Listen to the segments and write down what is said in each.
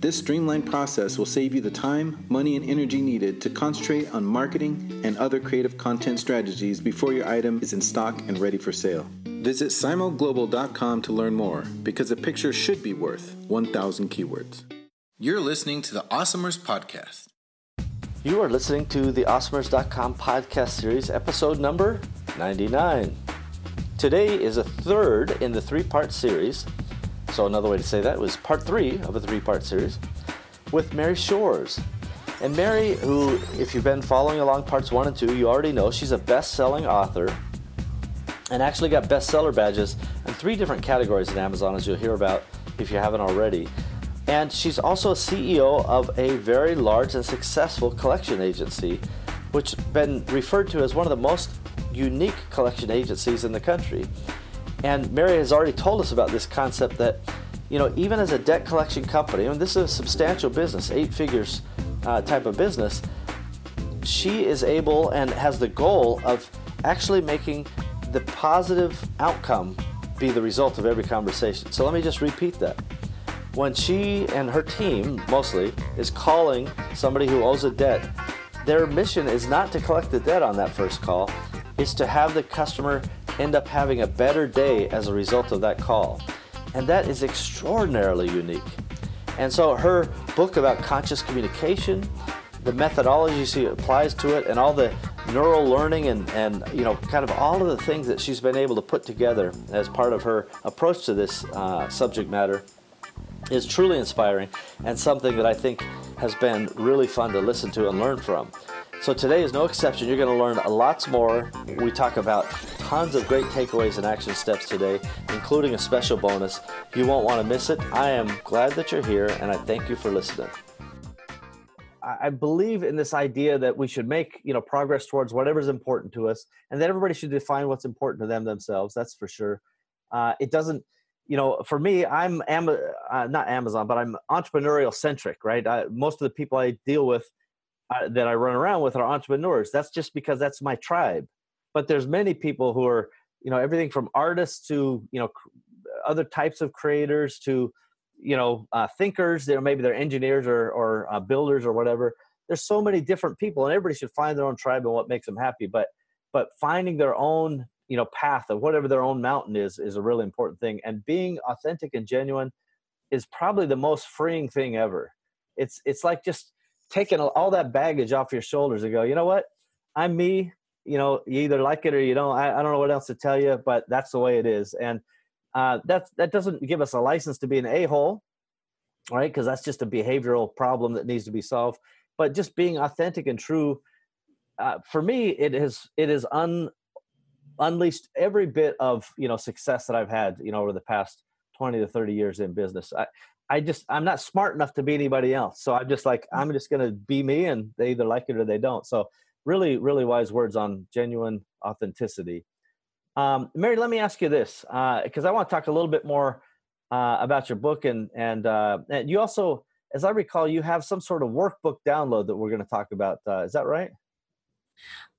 This streamlined process will save you the time, money, and energy needed to concentrate on marketing and other creative content strategies before your item is in stock and ready for sale. Visit simoglobal.com to learn more because a picture should be worth 1,000 keywords. You're listening to the Awesomers Podcast. You are listening to the Awesomers.com podcast series, episode number 99. Today is a third in the three part series so another way to say that was part three of a three-part series with Mary Shores. And Mary, who, if you've been following along parts one and two, you already know she's a best-selling author and actually got bestseller badges in three different categories at Amazon, as you'll hear about if you haven't already. And she's also a CEO of a very large and successful collection agency, which has been referred to as one of the most unique collection agencies in the country. And Mary has already told us about this concept that, you know, even as a debt collection company, mean, this is a substantial business, eight figures uh, type of business, she is able and has the goal of actually making the positive outcome be the result of every conversation. So let me just repeat that. When she and her team, mostly, is calling somebody who owes a debt, their mission is not to collect the debt on that first call, it's to have the customer end up having a better day as a result of that call. And that is extraordinarily unique. And so her book about conscious communication, the methodology she applies to it, and all the neural learning and, and you know kind of all of the things that she's been able to put together as part of her approach to this uh, subject matter is truly inspiring and something that I think has been really fun to listen to and learn from. So today is no exception. You're going to learn lots more. We talk about tons of great takeaways and action steps today, including a special bonus. You won't want to miss it. I am glad that you're here and I thank you for listening. I believe in this idea that we should make, you know, progress towards whatever's important to us and that everybody should define what's important to them themselves. That's for sure. Uh, it doesn't you know, for me, I'm am, uh, not Amazon, but I'm entrepreneurial centric, right? I, most of the people I deal with uh, that I run around with are entrepreneurs. That's just because that's my tribe. But there's many people who are, you know, everything from artists to, you know, other types of creators to, you know, uh, thinkers. They're maybe they're engineers or or uh, builders or whatever. There's so many different people, and everybody should find their own tribe and what makes them happy. But but finding their own you know path of whatever their own mountain is is a really important thing. And being authentic and genuine is probably the most freeing thing ever. It's it's like just taking all that baggage off your shoulders and go, you know what? I'm me. You know, you either like it or you don't. I, I don't know what else to tell you, but that's the way it is. And uh, that that doesn't give us a license to be an a hole, right? Because that's just a behavioral problem that needs to be solved. But just being authentic and true, uh, for me, it has it has un, unleashed every bit of you know success that I've had you know over the past 20 to 30 years in business. I, I just I'm not smart enough to be anybody else. So I'm just like mm. I'm just gonna be me, and they either like it or they don't. So really, really wise words on genuine authenticity. Um, Mary, let me ask you this because uh, I want to talk a little bit more uh, about your book, and and uh, and you also, as I recall, you have some sort of workbook download that we're going to talk about. Uh, is that right?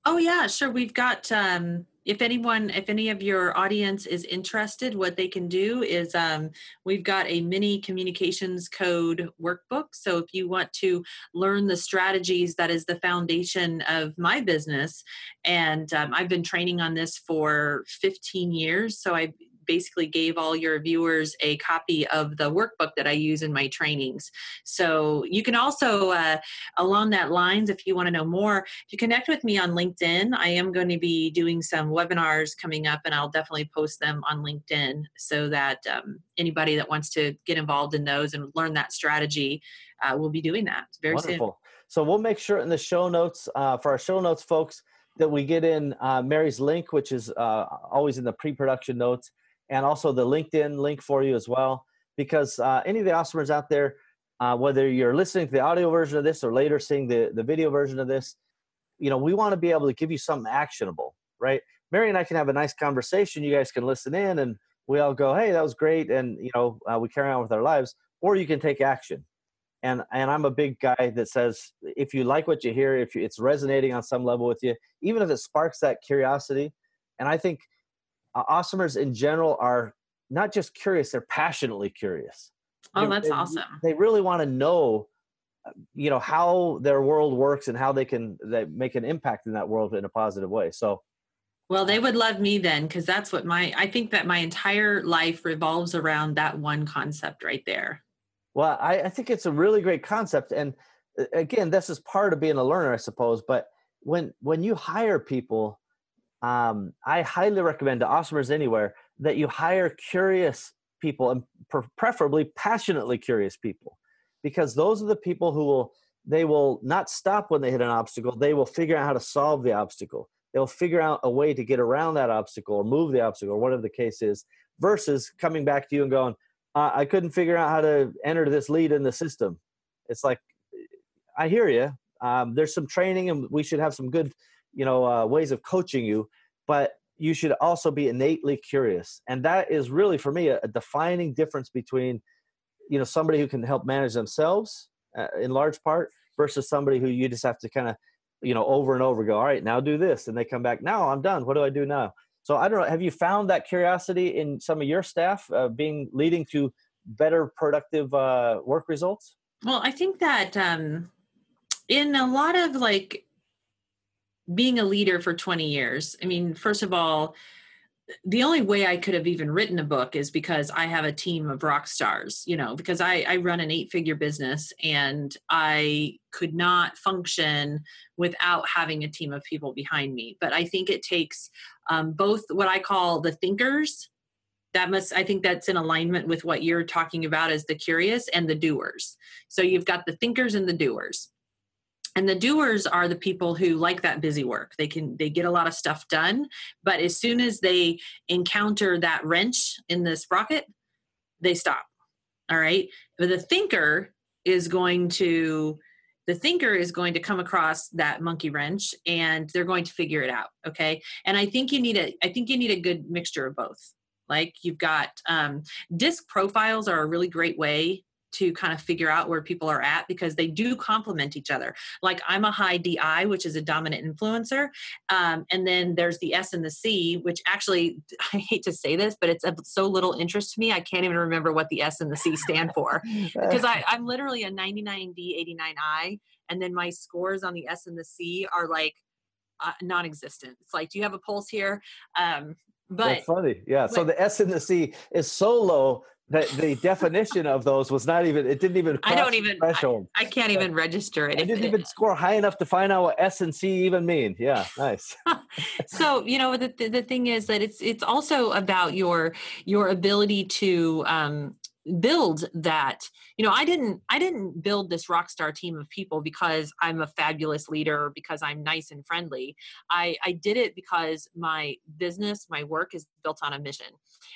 Oh yeah, sure. We've got um, if anyone if any of your audience is interested what they can do is um, we've got a mini communications code workbook. So if you want to learn the strategies that is the foundation of my business. And um, i've been training on this for 15 years. So i basically gave all your viewers a copy of the workbook that I use in my trainings. So you can also, uh, along that lines, if you want to know more, you connect with me on LinkedIn, I am going to be doing some webinars coming up, and I'll definitely post them on LinkedIn so that um, anybody that wants to get involved in those and learn that strategy uh, will be doing that very Wonderful. soon. So we'll make sure in the show notes uh, for our show notes, folks, that we get in uh, Mary's link, which is uh, always in the pre-production notes, and also the LinkedIn link for you as well. Because uh, any of the awesomers out there, uh, whether you're listening to the audio version of this or later seeing the, the video version of this, you know, we want to be able to give you something actionable, right? Mary and I can have a nice conversation. You guys can listen in, and we all go, "Hey, that was great," and you know, uh, we carry on with our lives. Or you can take action and and i'm a big guy that says if you like what you hear if it's resonating on some level with you even if it sparks that curiosity and i think uh, awesomers in general are not just curious they're passionately curious oh they, that's they, awesome they really want to know you know how their world works and how they can they make an impact in that world in a positive way so well, they would love me then because that's what my I think that my entire life revolves around that one concept right there. Well, I, I think it's a really great concept, and uh, again, this is part of being a learner, I suppose. But when when you hire people, um, I highly recommend to Awesomers anywhere that you hire curious people and preferably passionately curious people, because those are the people who will they will not stop when they hit an obstacle. They will figure out how to solve the obstacle. They'll figure out a way to get around that obstacle or move the obstacle or whatever the case is, versus coming back to you and going, uh, I couldn't figure out how to enter this lead in the system. It's like, I hear you. Um, there's some training, and we should have some good, you know, uh, ways of coaching you. But you should also be innately curious, and that is really for me a, a defining difference between, you know, somebody who can help manage themselves uh, in large part versus somebody who you just have to kind of, you know, over and over go. All right, now do this, and they come back. Now I'm done. What do I do now? So I don't know. Have you found that curiosity in some of your staff uh, being leading to better productive uh, work results? Well, I think that um, in a lot of like being a leader for 20 years, I mean, first of all, the only way I could have even written a book is because I have a team of rock stars, you know, because I, I run an eight figure business and I could not function without having a team of people behind me. But I think it takes um, both what I call the thinkers. That must, I think that's in alignment with what you're talking about as the curious and the doers. So you've got the thinkers and the doers and the doers are the people who like that busy work. They can they get a lot of stuff done but as soon as they encounter that wrench in the sprocket they stop all right? But the thinker is going to the thinker is going to come across that monkey wrench and they're going to figure it out okay? And i think you need a i think you need a good mixture of both. Like you've got um, DISC profiles are a really great way to kind of figure out where people are at because they do complement each other. Like I'm a high DI, which is a dominant influencer. Um, and then there's the S and the C, which actually, I hate to say this, but it's of so little interest to me. I can't even remember what the S and the C stand for because I, I'm literally a 99D, 89I. And then my scores on the S and the C are like uh, non existent. It's like, do you have a pulse here? Um, but That's funny. Yeah. so the S and the C is so low that the definition of those was not even it didn't even I don't even threshold. I, I can't even register it. I didn't even score high enough to find out what S and C even mean. Yeah, nice. so you know the the thing is that it's it's also about your your ability to um, build that you know i didn't i didn't build this rock star team of people because i'm a fabulous leader because i'm nice and friendly i i did it because my business my work is built on a mission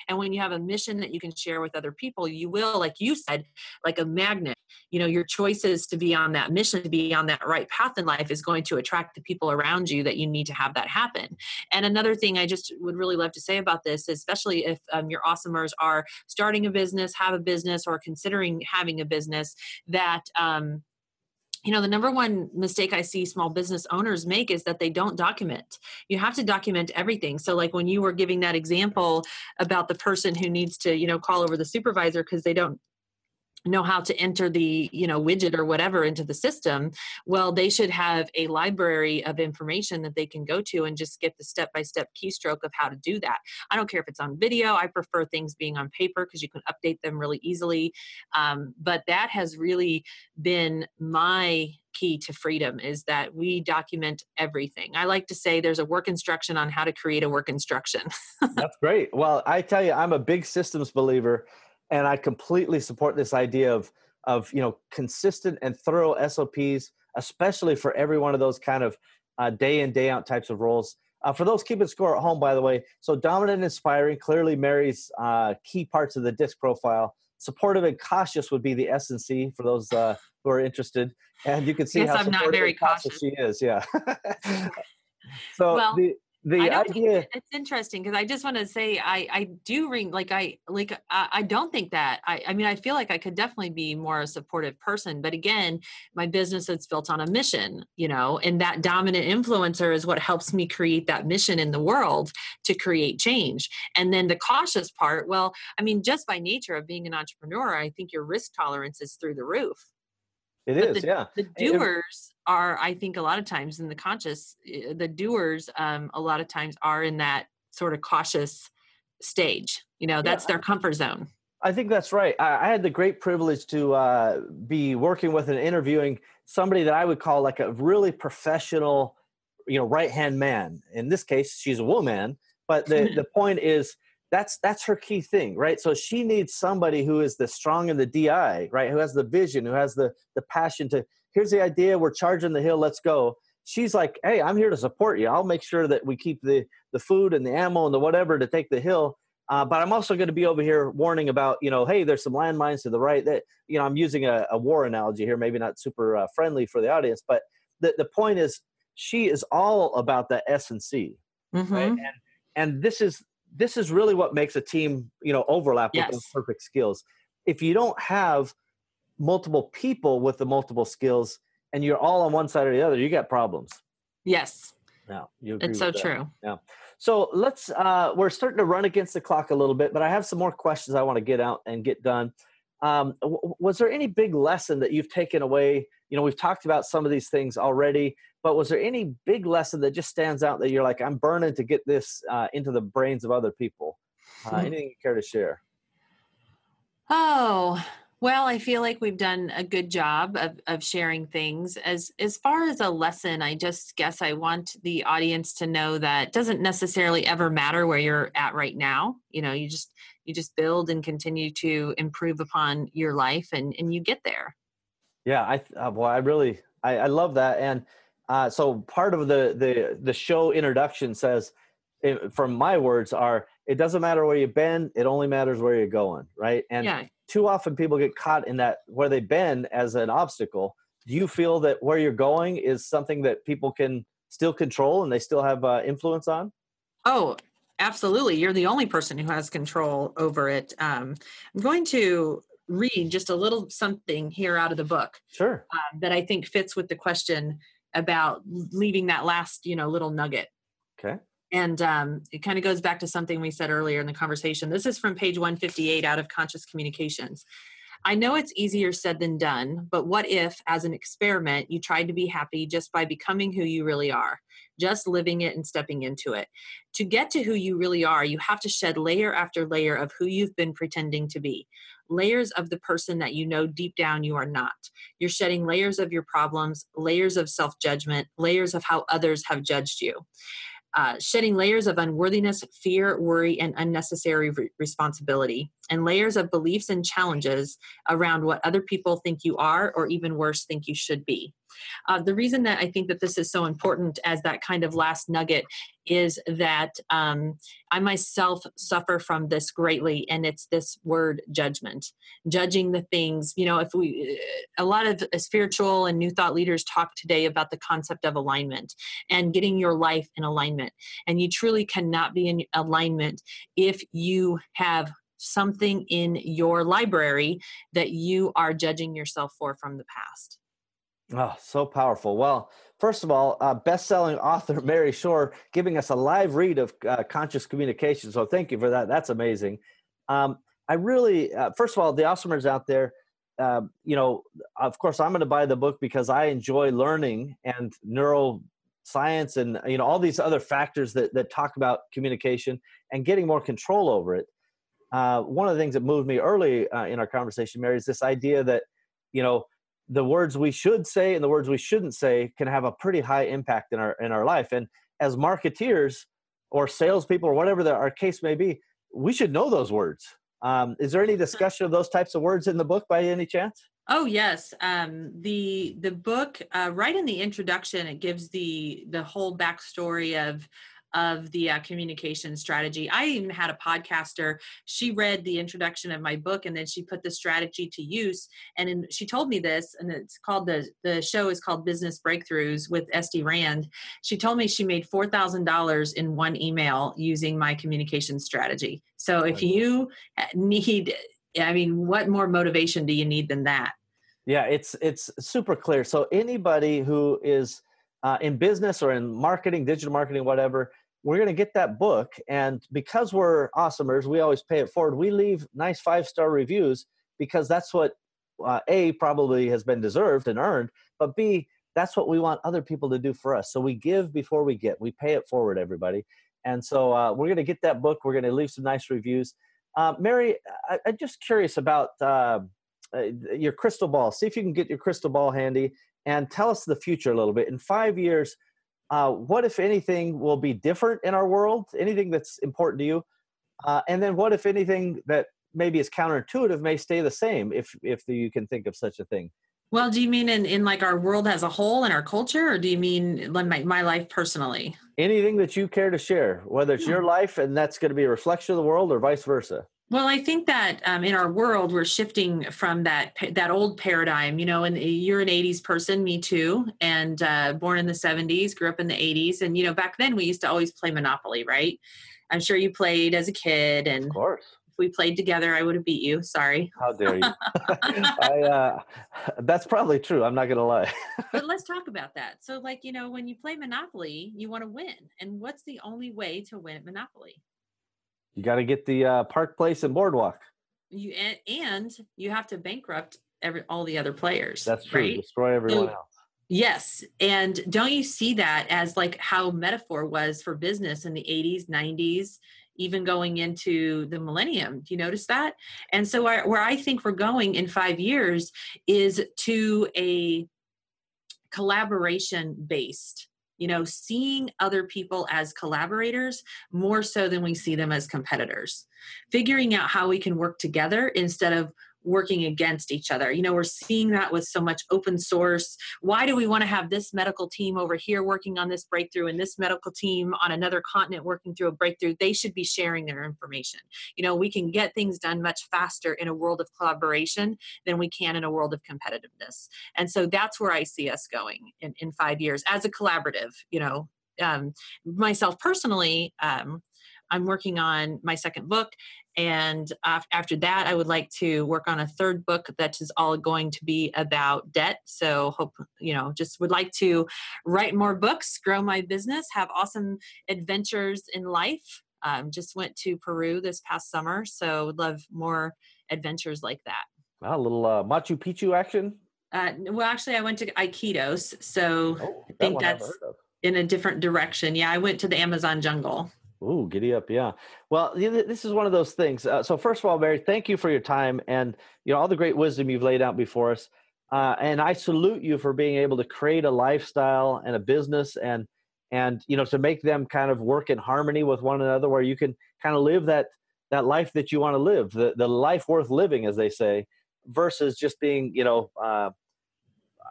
and when you have a mission that you can share with other people you will like you said like a magnet you know your choices to be on that mission to be on that right path in life is going to attract the people around you that you need to have that happen. And another thing i just would really love to say about this especially if um, your awesomers are starting a business have a business or considering having a business that um, you know the number one mistake i see small business owners make is that they don't document. You have to document everything. So like when you were giving that example about the person who needs to you know call over the supervisor because they don't know how to enter the you know widget or whatever into the system well they should have a library of information that they can go to and just get the step by step keystroke of how to do that. I don't care if it's on video i prefer things being on paper because you can update them really easily um, but that has really been my key to freedom is that we document everything. I like to say there's a work instruction on how to create a work instruction. That's great. Well i tell you i'm a big systems believer and I completely support this idea of of you know consistent and thorough SOPs, especially for every one of those kind of uh, day in day out types of roles. Uh, for those keeping score at home, by the way, so dominant and inspiring clearly Mary's uh, key parts of the DISC profile. Supportive and cautious would be the S and C for those uh, who are interested, and you can see yes, how I'm not very cautious. she is. Yeah. so well, the the idea it's interesting because i just want to say i i do ring like i like I, I, don't think that i i mean i feel like i could definitely be more a supportive person but again my business is built on a mission you know and that dominant influencer is what helps me create that mission in the world to create change. And then the cautious part well i mean just by nature of being an entrepreneur i think your risk tolerance is through the roof it is, the, yeah. The doers are, I think, a lot of times in the conscious, eh, the doers, um, a lot of times are in that sort of cautious stage. You know, that's yeah. their comfort zone. I think that's right. I, I had the great privilege to uh, be working with and interviewing somebody that I would call like a really professional, you know, right hand man. In this case, she's a woman. But the, the point is, that's that's her key thing right so she needs somebody who is the strong in the di right who has the vision who has the the passion to here's the idea we're charging the hill let's go she's like hey i'm here to support you i'll make sure that we keep the the food and the ammo and the whatever to take the hill uh, but i'm also going to be over here warning about you know hey there's some landmines to the right that you know i'm using a, a war analogy here maybe not super uh, friendly for the audience but the, the point is she is all about the s and c mm-hmm. right? and, and this is this is really what makes a team, you know, overlap yes. with those perfect skills. If you don't have multiple people with the multiple skills and you're all on one side or the other, you got problems. Yes. Yeah, you it's so that. true. Yeah. So let's uh we're starting to run against the clock a little bit, but I have some more questions I want to get out and get done. Um, w- was there any big lesson that you've taken away? You know, we've talked about some of these things already, but was there any big lesson that just stands out that you're like, I'm burning to get this uh, into the brains of other people? Uh, hmm. anything you care to share? Oh, well, I feel like we've done a good job of, of sharing things. As as far as a lesson, I just guess I want the audience to know that doesn't necessarily ever matter where you're at right now. You know, you just you just build and continue to improve upon your life, and and you get there. Yeah, I uh, well, I really I, I love that, and uh, so part of the the the show introduction says, it, eh, from my words, are it doesn't matter where you've been, it only matters where you're going, right? And yeah. too often people get caught in that where they've been as an obstacle. Do you feel that where you're going is something that people can still control and they still have uh, influence on? Oh, absolutely. You're the only person who has control over it. Um, I'm going to read just a little something here out of the book. Sure. Uh, that I think fits with the question about leaving that last you know little nugget. Okay. And um, it kind of goes back to something we said earlier in the conversation. This is from page 158 out of conscious communications. I know it's easier said than done but what if as an experiment you tried to be happy just by becoming who you really are just living it and stepping into it? To get to who you really are you have to shed layer after layer of who you've been pretending to be layers of the person that you know deep down you are not. You're shedding layers of your problems, layers of self judgment, layers of how others have judged you. Uh, shedding layers of unworthiness, fear, worry, and unnecessary re- responsibility, and layers of beliefs and challenges around what other people think you are, or even worse, think you should be. Uh, the reason that I think that this is so important as that kind of last nugget is that um, I myself suffer from this greatly, and it's this word judgment, judging the things. You know, if we, a lot of spiritual and new thought leaders talk today about the concept of alignment and getting your life in alignment, and you truly cannot be in alignment if you have something in your library that you are judging yourself for from the past. Oh, so powerful. Well, first of all, uh, best-selling author Mary Shore giving us a live read of uh, conscious communication. So thank you for that. That's amazing. Um, I really, uh, first of all, the awesomers out there, uh, you know, of course, I'm going to buy the book because I enjoy learning and neuroscience and you know all these other factors that that talk about communication and getting more control over it. Uh, one of the things that moved me early uh, in our conversation, Mary, is this idea that you know the words we should say and the words we shouldn't say can have a pretty high impact in our in our life. And as marketeers or salespeople or whatever the, our case may be, we should know those words. Um, is there any discussion of those types of words in the book by any chance? Oh yes, um, the the book uh, right in the introduction it gives the the whole backstory of of the uh, communication strategy. I even had a podcaster. She read the introduction of my book and then she put the strategy to use. And in, she told me this, and it's called the the show is called Business Breakthroughs with Esty Rand. She told me she made four thousand dollars in one email using my communication strategy. So if you uh, need, I mean, what more motivation do you need than that? Yeah, it's it's super clear. So anybody who is uh, in business or in marketing, digital marketing, whatever, we're going to get that book. And because we're awesomers, we always pay it forward. We leave nice five star reviews because that's what uh, A, probably has been deserved and earned, but B, that's what we want other people to do for us. So we give before we get, we pay it forward, everybody. And so uh, we're going to get that book. We're going to leave some nice reviews. Uh, Mary, I, am just curious about uh, uh, your crystal ball. See if you can get your crystal ball handy and tell us the future a little bit. In five years, uh, what if anything will be different in our world? Anything that's important to you? Uh, and then what if anything that maybe is counterintuitive may stay the same if if you can think of such a thing? Well do you mean in, in like our world as a whole and our culture or do you mean my, my life personally? Anything that you care to share whether it's your life and that's going to be a reflection of the world or vice versa well, I think that um, in our world we're shifting from that that old paradigm. You know, and you're an '80s person, me too, and uh, born in the '70s, grew up in the '80s, and you know, back then we used to always play Monopoly, right? I'm sure you played as a kid, and of course, if we played together, I would have beat you. Sorry. How dare you? I, uh, that's probably true. I'm not going to lie. but let's talk about that. So, like, you know, when you play Monopoly, you want to win, and what's the only way to win at Monopoly? You got to get the uh, Park Place and Boardwalk. You and, and you have to bankrupt every all the other players. That's true. Right? Destroy everyone so, else. Yes. And don't you see that as like how metaphor was for business in the 80s, 90s, even going into the millennium? Do you notice that? And so, where, where I think we're going in five years is to a collaboration based you know seeing other people as collaborators more so than we see them as competitors. Figuring out how we can work together instead of working against each other. You know, we're seeing that with so much open source. Why do we want to have this medical team over here working on this breakthrough and this medical team on another continent working through a breakthrough? They should be sharing their information. You know, we can get things done much faster in a world of collaboration than we can in a world of competitiveness. And so that's where I see us going in, in five years as a collaborative, you know. Um, myself personally, um, I'm working on my second book and after that, I would like to work on a third book that is all going to be about debt. So, hope, you know, just would like to write more books, grow my business, have awesome adventures in life. Um, just went to Peru this past summer. So, would love more adventures like that. a little uh, Machu Picchu action. Uh, well, actually, I went to Iquitos. So, oh, I think that's in a different direction. Yeah, I went to the Amazon jungle. Ooh, giddy up, yeah. Well, this is one of those things. Uh, so, first of all, Mary, thank you for your time and you know all the great wisdom you've laid out before us. Uh, and I salute you for being able to create a lifestyle and a business and and you know to make them kind of work in harmony with one another, where you can kind of live that that life that you want to live, the the life worth living, as they say, versus just being you know uh,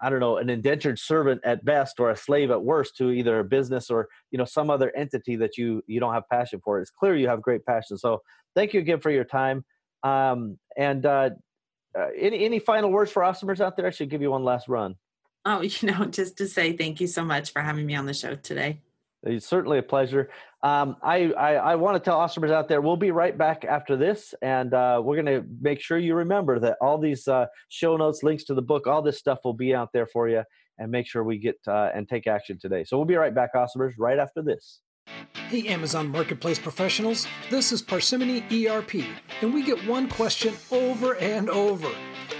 I don't know, an indentured servant at best or a slave at worst to either a business or, you know, some other entity that you you don't have passion for. It's clear you have great passion. So thank you again for your time. Um, and uh, uh, any any final words for Awesomers out there? I should give you one last run. Oh, you know, just to say thank you so much for having me on the show today. It's certainly a pleasure. Um, I, I, I want to tell Awesomers out there, we'll be right back after this, and uh, we're going to make sure you remember that all these uh, show notes, links to the book, all this stuff will be out there for you, and make sure we get uh, and take action today. So we'll be right back, Awesomers, right after this. Hey, Amazon Marketplace professionals, this is Parsimony ERP, and we get one question over and over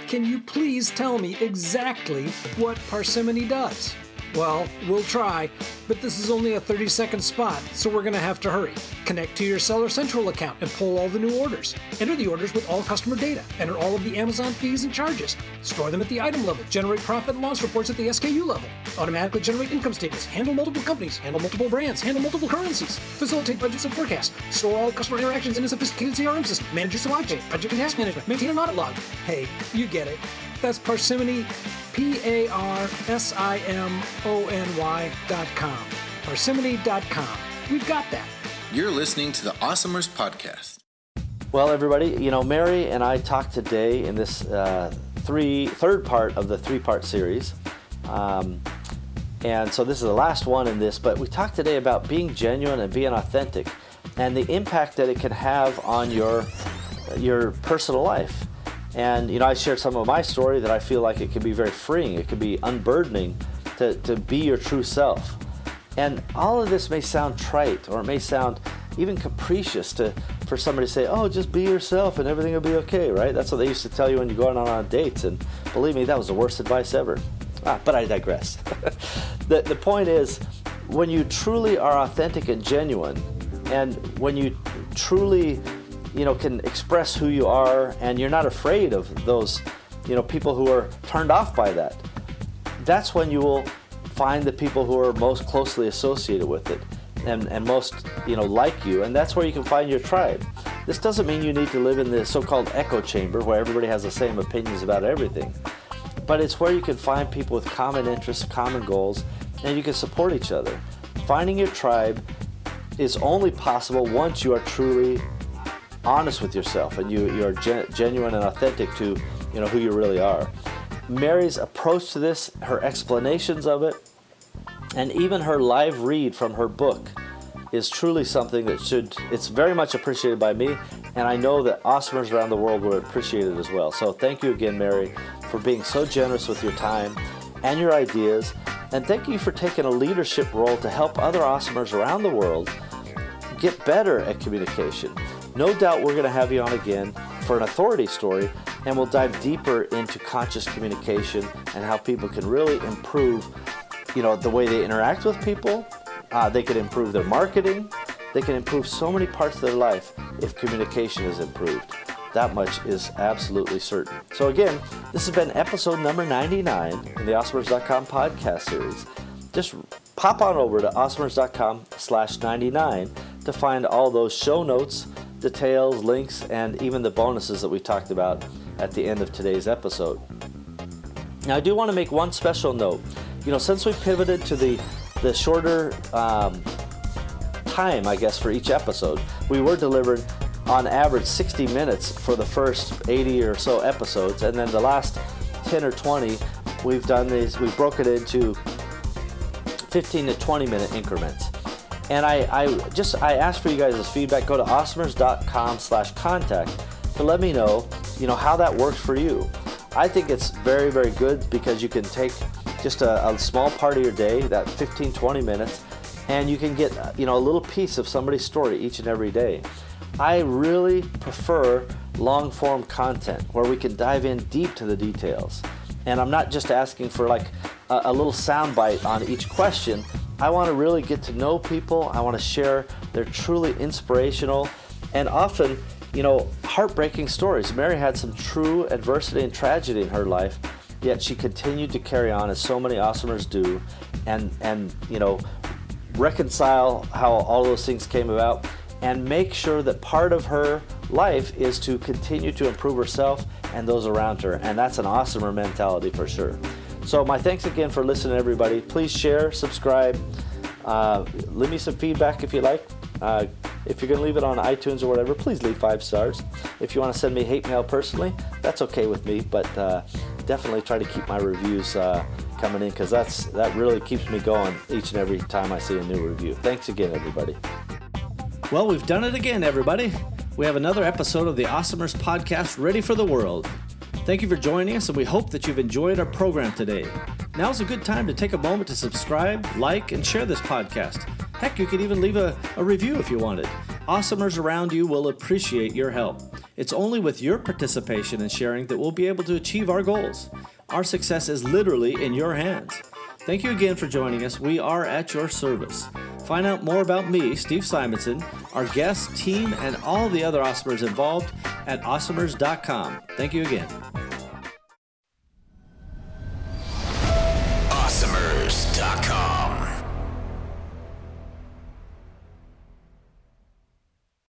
Can you please tell me exactly what Parsimony does? Well, we'll try, but this is only a 30 second spot, so we're gonna have to hurry. Connect to your Seller Central account and pull all the new orders. Enter the orders with all customer data. Enter all of the Amazon fees and charges. Store them at the item level. Generate profit and loss reports at the SKU level. Automatically generate income statements. Handle multiple companies. Handle multiple brands. Handle multiple currencies. Facilitate budgets and forecasts. Store all customer interactions in a sophisticated CRM system. Manage your supply chain. Project and task management. Maintain an audit log. Hey, you get it. That's Parsimony, P A R S I M O N Y dot com. Parsimony dot com. We've got that. You're listening to the Awesomers Podcast. Well, everybody, you know, Mary and I talked today in this uh, three third part of the three part series. Um, and so this is the last one in this, but we talked today about being genuine and being authentic and the impact that it can have on your your personal life. And you know, I shared some of my story that I feel like it can be very freeing. It can be unburdening to, to be your true self. And all of this may sound trite or it may sound even capricious to for somebody to say, "Oh, just be yourself and everything will be okay," right? That's what they used to tell you when you're going on, on dates, and believe me, that was the worst advice ever. Ah, but I digress. the the point is, when you truly are authentic and genuine, and when you truly, you know, can express who you are, and you're not afraid of those, you know, people who are turned off by that, that's when you will find the people who are most closely associated with it and, and most you know like you and that's where you can find your tribe. This doesn't mean you need to live in the so-called echo chamber where everybody has the same opinions about everything but it's where you can find people with common interests common goals and you can support each other. Finding your tribe is only possible once you are truly honest with yourself and you, you are gen- genuine and authentic to you know who you really are Mary's approach to this, her explanations of it, and even her live read from her book is truly something that should, it's very much appreciated by me, and I know that awesomers around the world will appreciate it as well. So thank you again, Mary, for being so generous with your time and your ideas, and thank you for taking a leadership role to help other awesomers around the world get better at communication. No doubt we're going to have you on again for an authority story, and we'll dive deeper into conscious communication and how people can really improve, you know, the way they interact with people. Uh, they can improve their marketing. They can improve so many parts of their life if communication is improved. That much is absolutely certain. So again, this has been episode number 99 in the Awesomers.com podcast series. Just pop on over to awesomers.com slash 99 to find all those show notes, details, links, and even the bonuses that we talked about at the end of today's episode. Now, I do want to make one special note. You know, since we pivoted to the the shorter um, time, I guess, for each episode, we were delivered on average 60 minutes for the first 80 or so episodes, and then the last 10 or 20, we've done these. We've broken it into 15 to 20 minute increments. And I, I just I ask for you guys' feedback. Go to awesomers.com slash contact to let me know, you know, how that works for you. I think it's very, very good because you can take just a, a small part of your day, that 15, 20 minutes, and you can get, you know, a little piece of somebody's story each and every day. I really prefer long form content where we can dive in deep to the details. And I'm not just asking for like a, a little soundbite on each question. I want to really get to know people. I want to share their truly inspirational and often, you know, heartbreaking stories. Mary had some true adversity and tragedy in her life, yet she continued to carry on as so many awesomers do and and, you know, reconcile how all those things came about and make sure that part of her life is to continue to improve herself and those around her. And that's an awesomer mentality for sure. So, my thanks again for listening, everybody. Please share, subscribe, uh, leave me some feedback if you like. Uh, if you're going to leave it on iTunes or whatever, please leave five stars. If you want to send me hate mail personally, that's okay with me, but uh, definitely try to keep my reviews uh, coming in because that's that really keeps me going each and every time I see a new review. Thanks again, everybody. Well, we've done it again, everybody. We have another episode of the Awesomers podcast ready for the world. Thank you for joining us, and we hope that you've enjoyed our program today. Now's a good time to take a moment to subscribe, like, and share this podcast. Heck, you could even leave a, a review if you wanted. Awesomers around you will appreciate your help. It's only with your participation and sharing that we'll be able to achieve our goals. Our success is literally in your hands. Thank you again for joining us. We are at your service. Find out more about me, Steve Simonson, our guest, team, and all the other Awesomers involved at awesomers.com. Thank you again.